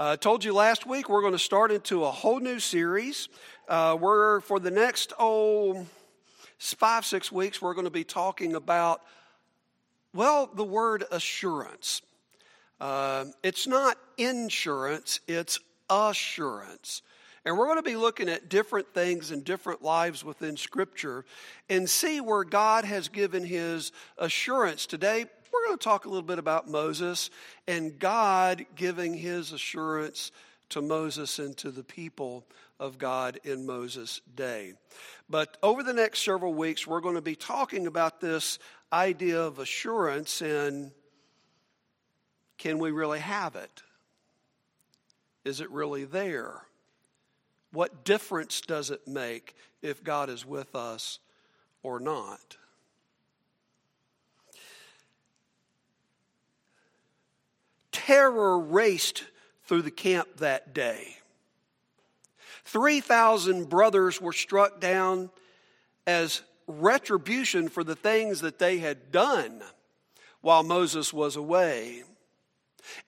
I uh, told you last week we're going to start into a whole new series. Uh, we're, for the next, oh, five, six weeks, we're going to be talking about, well, the word assurance. Uh, it's not insurance, it's assurance. And we're going to be looking at different things and different lives within Scripture and see where God has given His assurance. Today, we're going to talk a little bit about Moses and God giving his assurance to Moses and to the people of God in Moses' day. But over the next several weeks, we're going to be talking about this idea of assurance and can we really have it? Is it really there? What difference does it make if God is with us or not? Terror raced through the camp that day. 3,000 brothers were struck down as retribution for the things that they had done while Moses was away.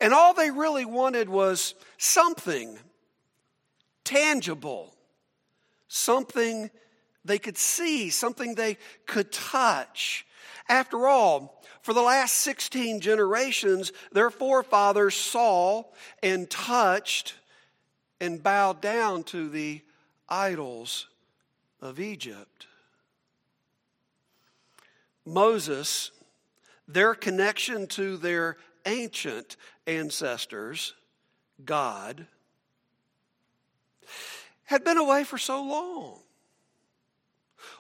And all they really wanted was something tangible, something they could see, something they could touch. After all, for the last 16 generations, their forefathers saw and touched and bowed down to the idols of Egypt. Moses, their connection to their ancient ancestors, God, had been away for so long.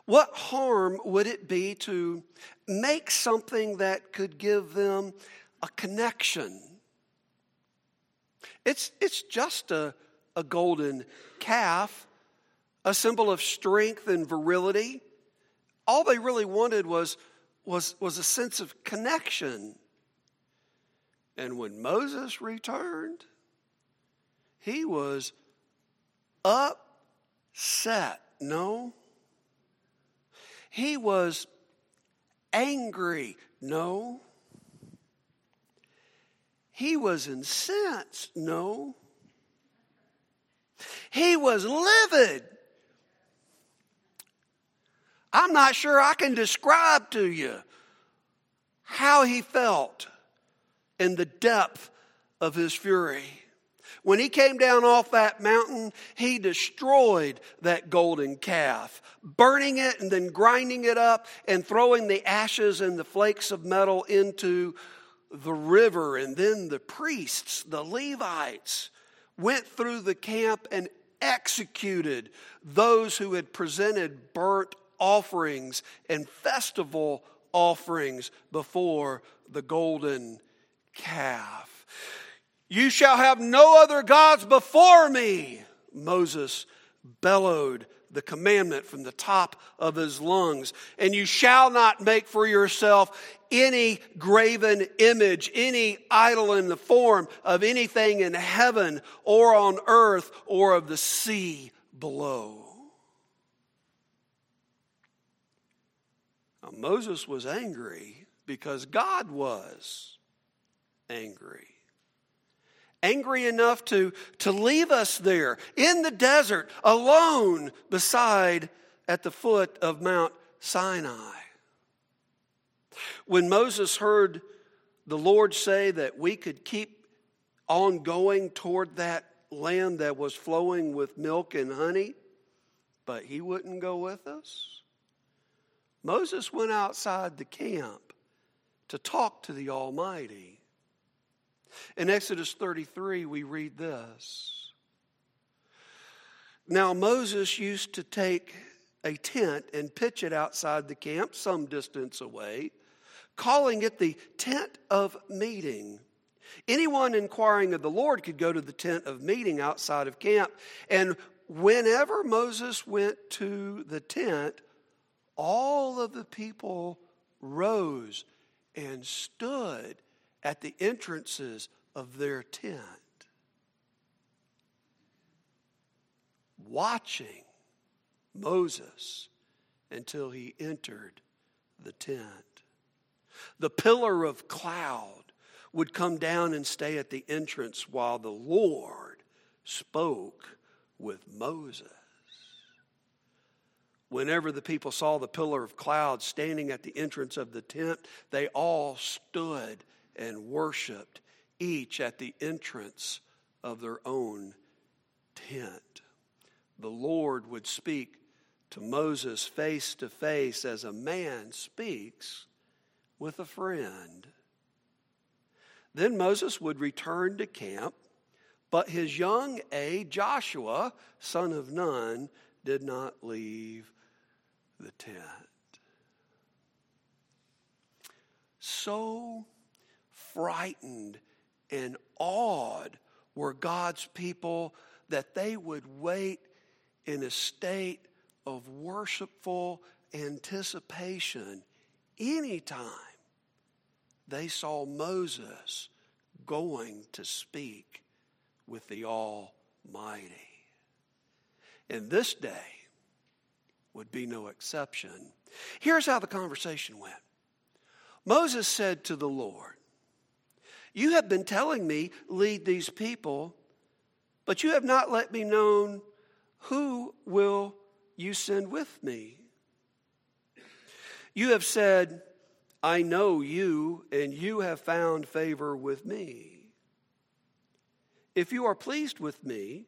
What harm would it be to make something that could give them a connection? It's, it's just a, a golden calf, a symbol of strength and virility. All they really wanted was, was, was a sense of connection. And when Moses returned, he was upset. No, he was angry. No. He was incensed. No. He was livid. I'm not sure I can describe to you how he felt in the depth of his fury. When he came down off that mountain, he destroyed that golden calf, burning it and then grinding it up and throwing the ashes and the flakes of metal into the river. And then the priests, the Levites, went through the camp and executed those who had presented burnt offerings and festival offerings before the golden calf. You shall have no other gods before me. Moses bellowed the commandment from the top of his lungs. And you shall not make for yourself any graven image, any idol in the form of anything in heaven or on earth or of the sea below. Now, Moses was angry because God was angry angry enough to, to leave us there in the desert, alone beside at the foot of Mount Sinai. When Moses heard the Lord say that we could keep on going toward that land that was flowing with milk and honey, but he wouldn't go with us, Moses went outside the camp to talk to the Almighty. In Exodus 33, we read this. Now, Moses used to take a tent and pitch it outside the camp, some distance away, calling it the tent of meeting. Anyone inquiring of the Lord could go to the tent of meeting outside of camp. And whenever Moses went to the tent, all of the people rose and stood at the entrances of their tent, watching Moses until he entered the tent. The pillar of cloud would come down and stay at the entrance while the Lord spoke with Moses. Whenever the people saw the pillar of cloud standing at the entrance of the tent, they all stood and worshiped, each at the entrance of their own tent. The Lord would speak to Moses face to face as a man speaks with a friend. Then Moses would return to camp, but his young A, Joshua, son of Nun, did not leave the tent. So frightened and awed were God's people that they would wait in a state of worshipful anticipation anytime they saw Moses going to speak with the Almighty. And this day would be no exception. Here's how the conversation went Moses said to the Lord, You have been telling me, lead these people, but you have not let me know who will you send with me. You have said, I know you, and you have found favor with me. If you are pleased with me,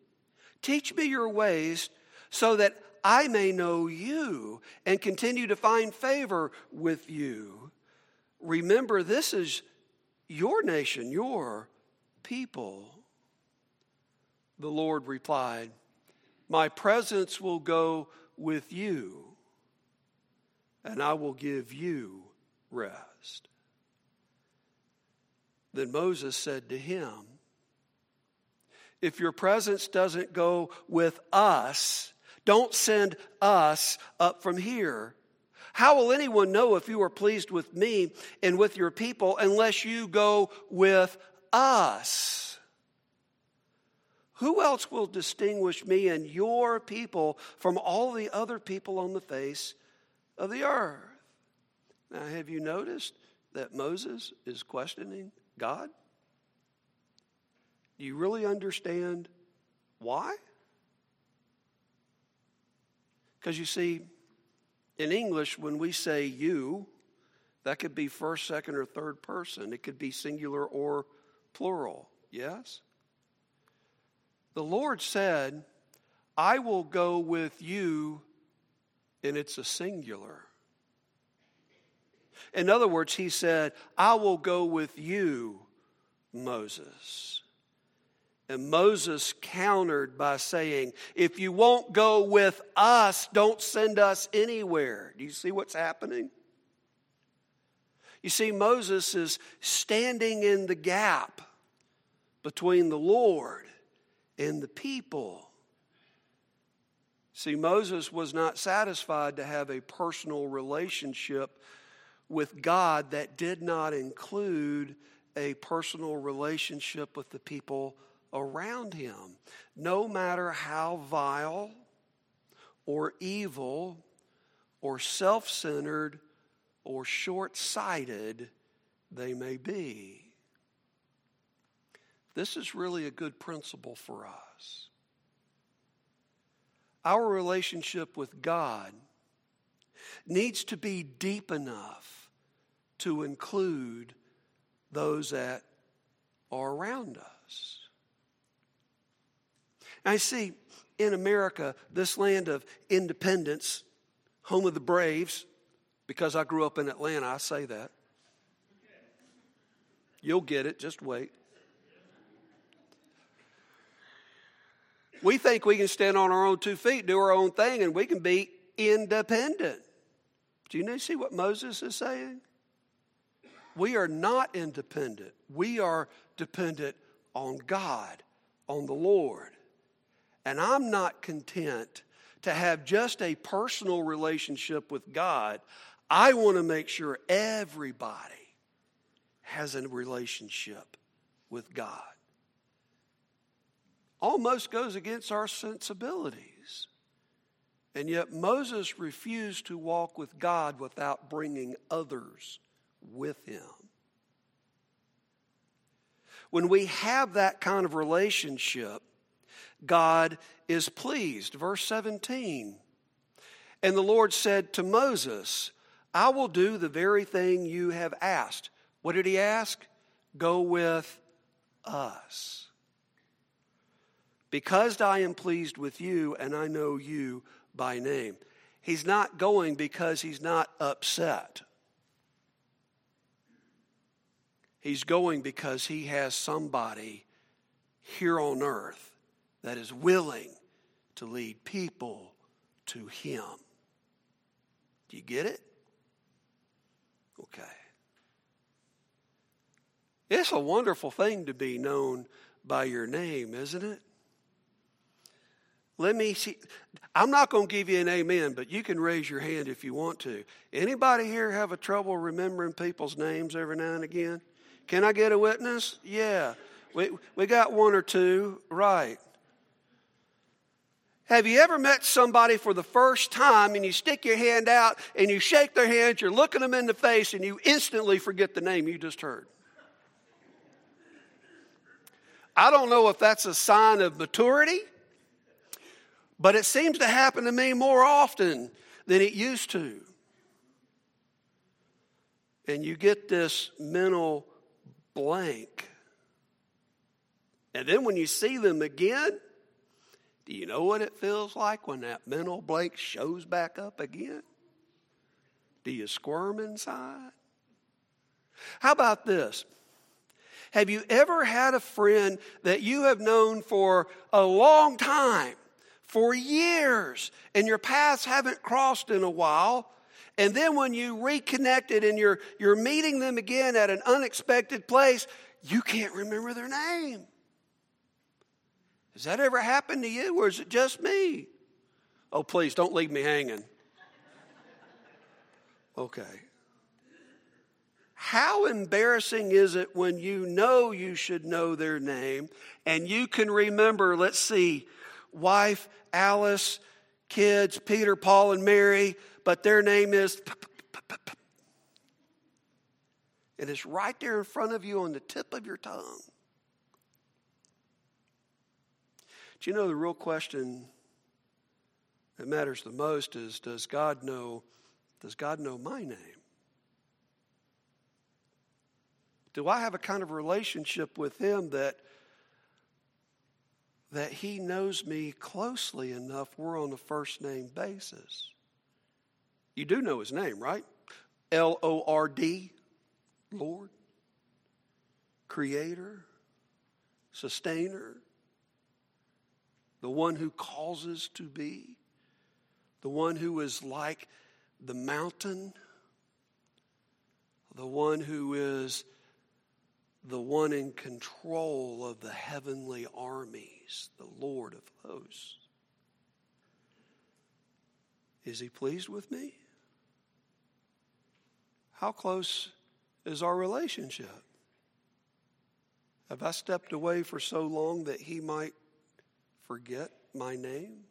teach me your ways so that I may know you and continue to find favor with you. Remember, this is your nation, your people. The Lord replied, My presence will go with you, and I will give you rest. Then Moses said to him, If your presence doesn't go with us, don't send us up from here. How will anyone know if you are pleased with me and with your people unless you go with us? Who else will distinguish me and your people from all the other people on the face of the earth? Now, have you noticed that Moses is questioning God? Do you really understand why? Because you see, in English, when we say you, that could be first, second, or third person. It could be singular or plural. Yes? The Lord said, I will go with you, and it's a singular. In other words, he said, I will go with you, Moses. And Moses countered by saying, If you won't go with us, don't send us anywhere. Do you see what's happening? You see, Moses is standing in the gap between the Lord and the people. See, Moses was not satisfied to have a personal relationship with God that did not include a personal relationship with the people around him. No matter how vile or evil or self centered or short sighted they may be. This is really a good principle for us. Our relationship with God needs to be deep enough to include those that are around us. I see in America, this land of independence, home of the Braves, because I grew up in Atlanta, I say that. You'll get it, just wait. We think we can stand on our own two feet, do our own thing, and we can be independent. Do you see what Moses is saying? We are not independent. We are dependent on God, on the Lord. And I'm not content to have just a personal relationship with God. I want to make sure everybody has a relationship with God. Almost goes against our sensibilities. And yet Moses refused to walk with God without bringing others with him. When we have that kind of relationship, God is pleased. Verse 17. And the Lord said to Moses, I will do the very thing you have asked. What did he ask? Go with us. Because I am pleased with you and I know you by name. He's not going because he's not upset. He's going because he has somebody here on earth that is willing to lead people to him. Do you get it? Okay. It's a wonderful thing to be known by your name, isn't it? Let me see. I'm not going to give you an amen, but you can raise your hand if you want to. Anybody here have a trouble remembering people's names every now and again? Can I get a witness? Yeah. We, we got one or two. Right. Have you ever met somebody for the first time and you stick your hand out and you shake their hand, you're looking them in the face, and you instantly forget the name you just heard? I don't know if that's a sign of maturity, but it seems to happen to me more often than it used to. And you get this mental blank. And then when you see them again, do you know what it feels like when that mental blank shows back up again? Do you squirm inside? How about this? Have you ever had a friend that you have known for a long time, for years, and your paths haven't crossed in a while? And then when you reconnected and you're, you're meeting them again at an unexpected place, you can't remember their name. Has that ever happened to you, or is it just me? Oh, please don't leave me hanging. Okay. How embarrassing is it when you know you should know their name and you can remember, let's see, wife, Alice, kids, Peter, Paul, and Mary, but their name is. It is right there in front of you on the tip of your tongue. Do you know the real question that matters the most is does God know does God know my name? Do I have a kind of relationship with him that that he knows me closely enough we're on a first name basis? You do know his name, right? L O R D, Lord, Creator, Sustainer, the one who causes to be, the one who is like the mountain, the one who is the one in control of the heavenly armies, the Lord of hosts. Is he pleased with me? How close is our relationship? Have I stepped away for so long that he might forget my name?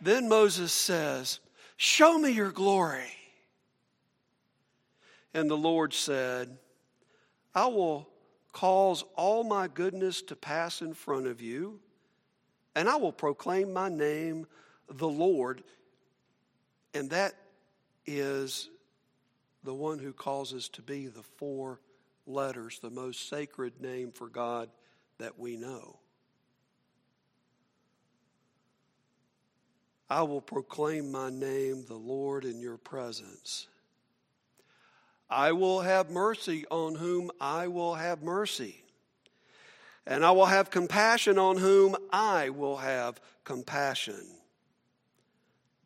Then Moses says, Show me your glory. And the Lord said, I will cause all my goodness to pass in front of you and I will proclaim my name, the Lord. And that is the one who causes to be the four letters, the most sacred name for God that we know. I will proclaim my name, the Lord, in your presence. I will have mercy on whom I will have mercy and I will have compassion on whom I will have compassion.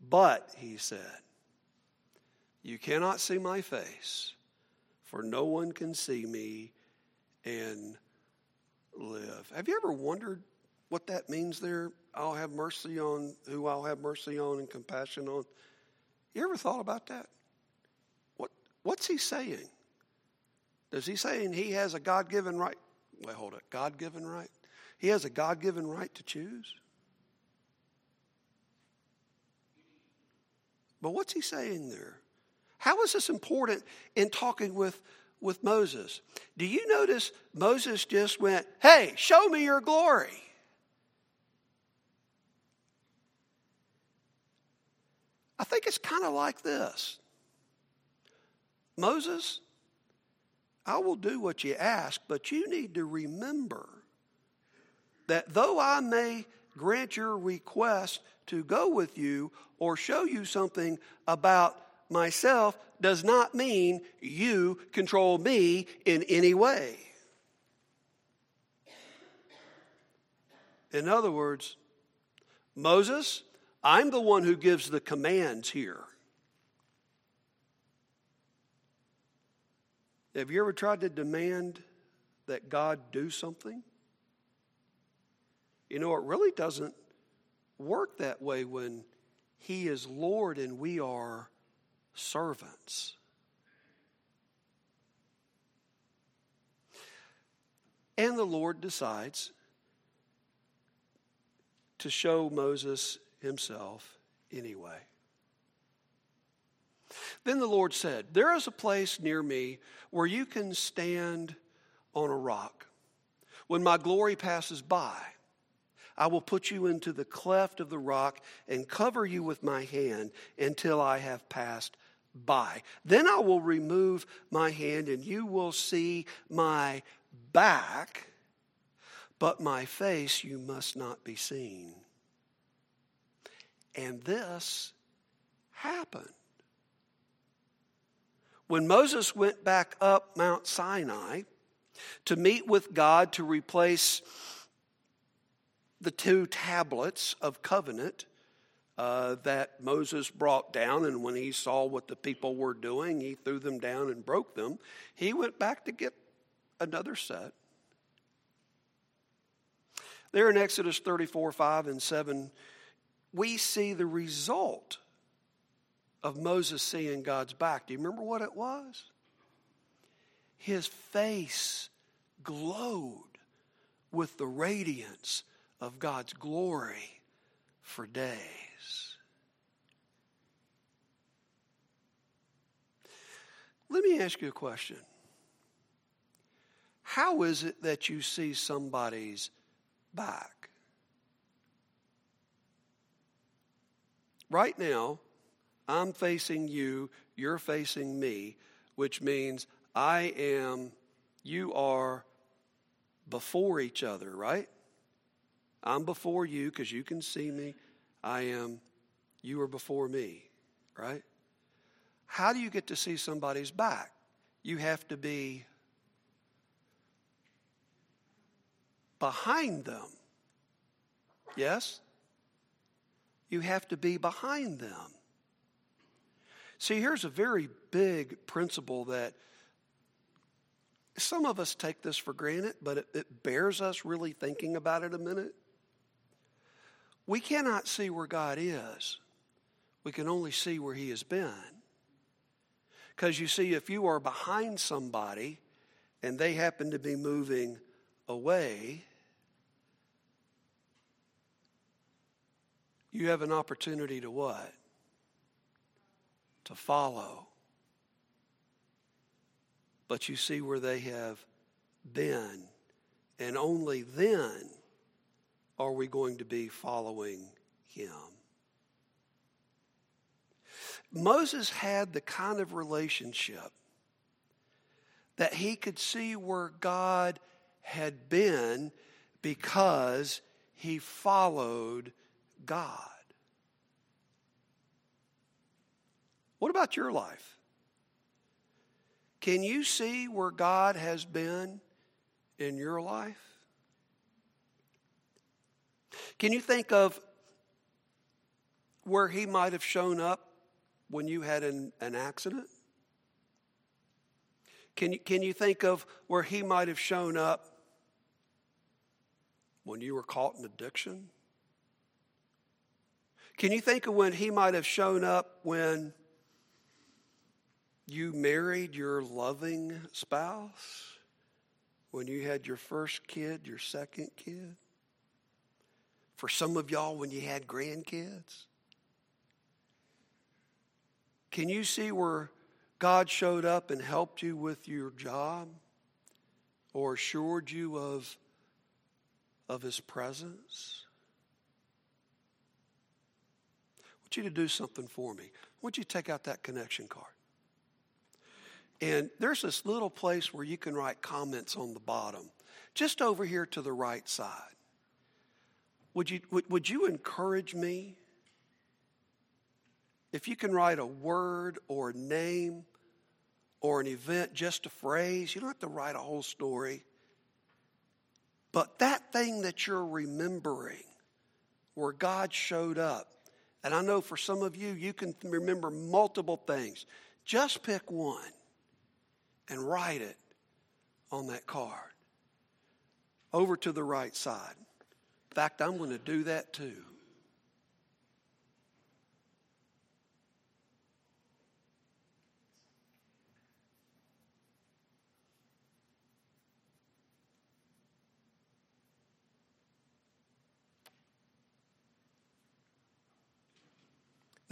But, he said, you cannot see my face, for no one can see me and live. Have you ever wondered what that means there? I'll have mercy on who I'll have mercy on and compassion on. You ever thought about that? What, what's he saying? Does he saying he has a God given right Wait, hold it. God given right? He has a God given right to choose. But what's he saying there? How is this important in talking with, with Moses? Do you notice Moses just went, Hey, show me your glory? I think it's kind of like this Moses, I will do what you ask, but you need to remember that though I may grant your request to go with you or show you something about myself, does not mean you control me in any way. In other words, Moses, I'm the one who gives the commands here. Have you ever tried to demand that God do something? You know, it really doesn't work that way when He is Lord and we are servants. And the Lord decides to show Moses himself anyway. Then the Lord said, There is a place near me where you can stand on a rock. When my glory passes by, I will put you into the cleft of the rock and cover you with my hand until I have passed by. Then I will remove my hand and you will see my back, but my face you must not be seen. And this happened. When Moses went back up Mount Sinai to meet with God to replace the two tablets of covenant uh, that Moses brought down, and when he saw what the people were doing, he threw them down and broke them. He went back to get another set. There in Exodus 34 5 and 7, we see the result of Moses seeing God's back. Do you remember what it was? His face glowed with the radiance of God's glory for days. Let me ask you a question. How is it that you see somebody's back? Right now, I'm facing you, you're facing me, which means I am, you are before each other, right? I'm before you because you can see me. I am, you are before me, right? How do you get to see somebody's back? You have to be behind them. Yes? You have to be behind them. See, here's a very big principle that some of us take this for granted, but it, it, bears us really thinking about it a minute. We cannot see where God is, we can only see where He has been. Because you see, if you are behind somebody and they happen to be moving away, you have an opportunity to what? to follow. But you see where they have been, and only then are we going to be following him. Moses had the kind of relationship that he could see where God had been because he followed God. What about your life? Can you see where God has been in your life? Can you think of where He might have shown up when you had an, an accident? Can you, can you think of where He might have shown up when you were caught in addiction? Can you think of when He might have shown up when you married your loving spouse when you had your first kid, your second kid. For some of y'all, when you had grandkids. Can you see where God showed up and helped you with your job or assured you of, of his presence? I want you to do something for me. I want you to take out that connection card. And there's this little place where you can write comments on the bottom, just over here to the right side. Would you, would, would you encourage me? If you can write a word or a name or an event, just a phrase, you don't have to write a whole story. But that thing that you're remembering, where God showed up, and I know for some of you, you can remember multiple things. Just pick one and write it on that card over to the right side. In fact, I'm going to do that too.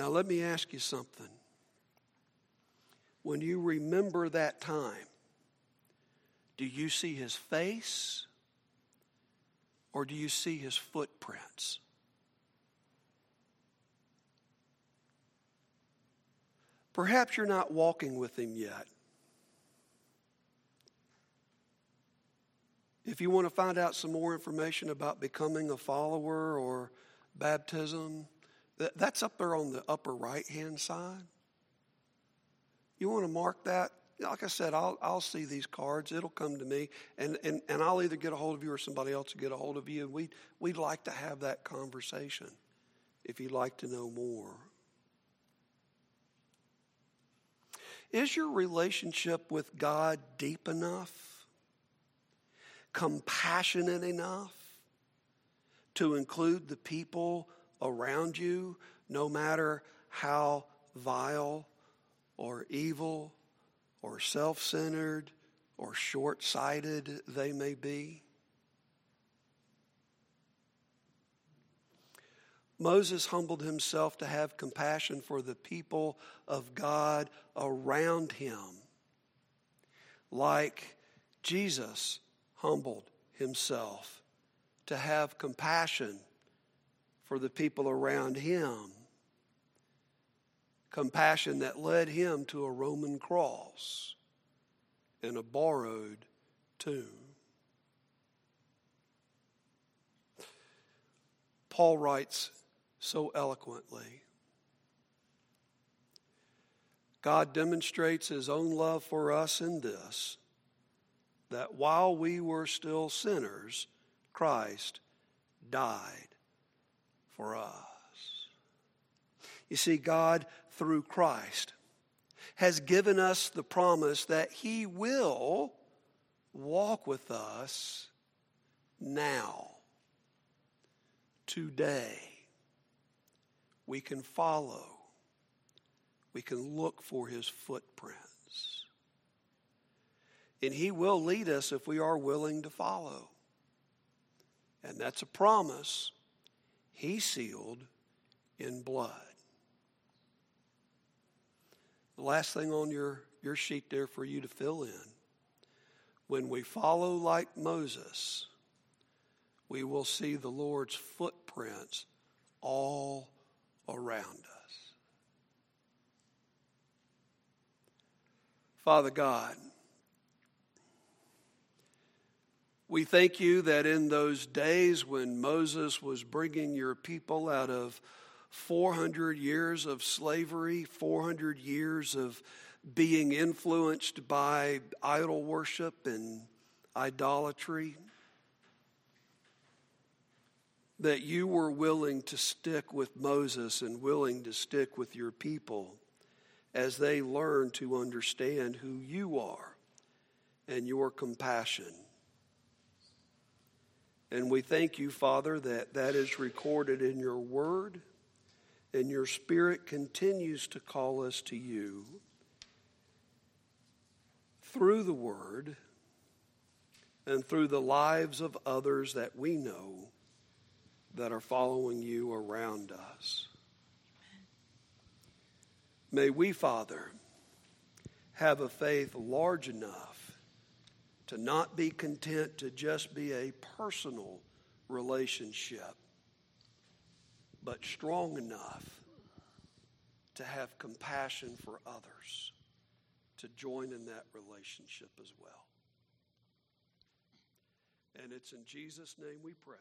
Now, let me ask you something. When you remember that time, do you see his face or do you see his footprints? Perhaps you're not walking with him yet. If you want to find out some more information about becoming a follower or baptism, that's up there on the upper right hand side. You want to mark that? Like I said, I'll, I'll see these cards. It'll come to me, and, and, and I'll either get a hold of you or somebody else will get a hold of you. And we'd, we'd like to have that conversation if you'd like to know more. Is your relationship with God deep enough, compassionate enough to include the people around you, no matter how vile or evil or self centered or short sighted they may be? Moses humbled himself to have compassion for the people of God around him, like Jesus humbled himself to have compassion for the people around him. Compassion that led him to a Roman cross and a borrowed tomb. Paul writes so eloquently God demonstrates his own love for us in this that while we were still sinners, Christ died for us. You see, God, through Christ, has given us the promise that He will walk with us now, today. We can follow, we can look for His footprints. And He will lead us if we are willing to follow. And that's a promise he sealed in blood. The last thing on your, your sheet there for you to fill in when we follow like Moses, we will see the Lord's footprints all around us. Father God, We thank you that in those days when Moses was bringing your people out of 400 years of slavery, 400 years of being influenced by idol worship and idolatry, that you were willing to stick with Moses and willing to stick with your people as they learn to understand who you are and your compassion and we thank you, Father, that that is recorded in your word, and your spirit continues to call us to you through the word and through the lives of others that we know that are following you around us. May we, Father, have a faith large enough to not be content to just be a personal relationship, but strong enough to have compassion for others, to join in that relationship as well. And it's in Jesus' name we pray.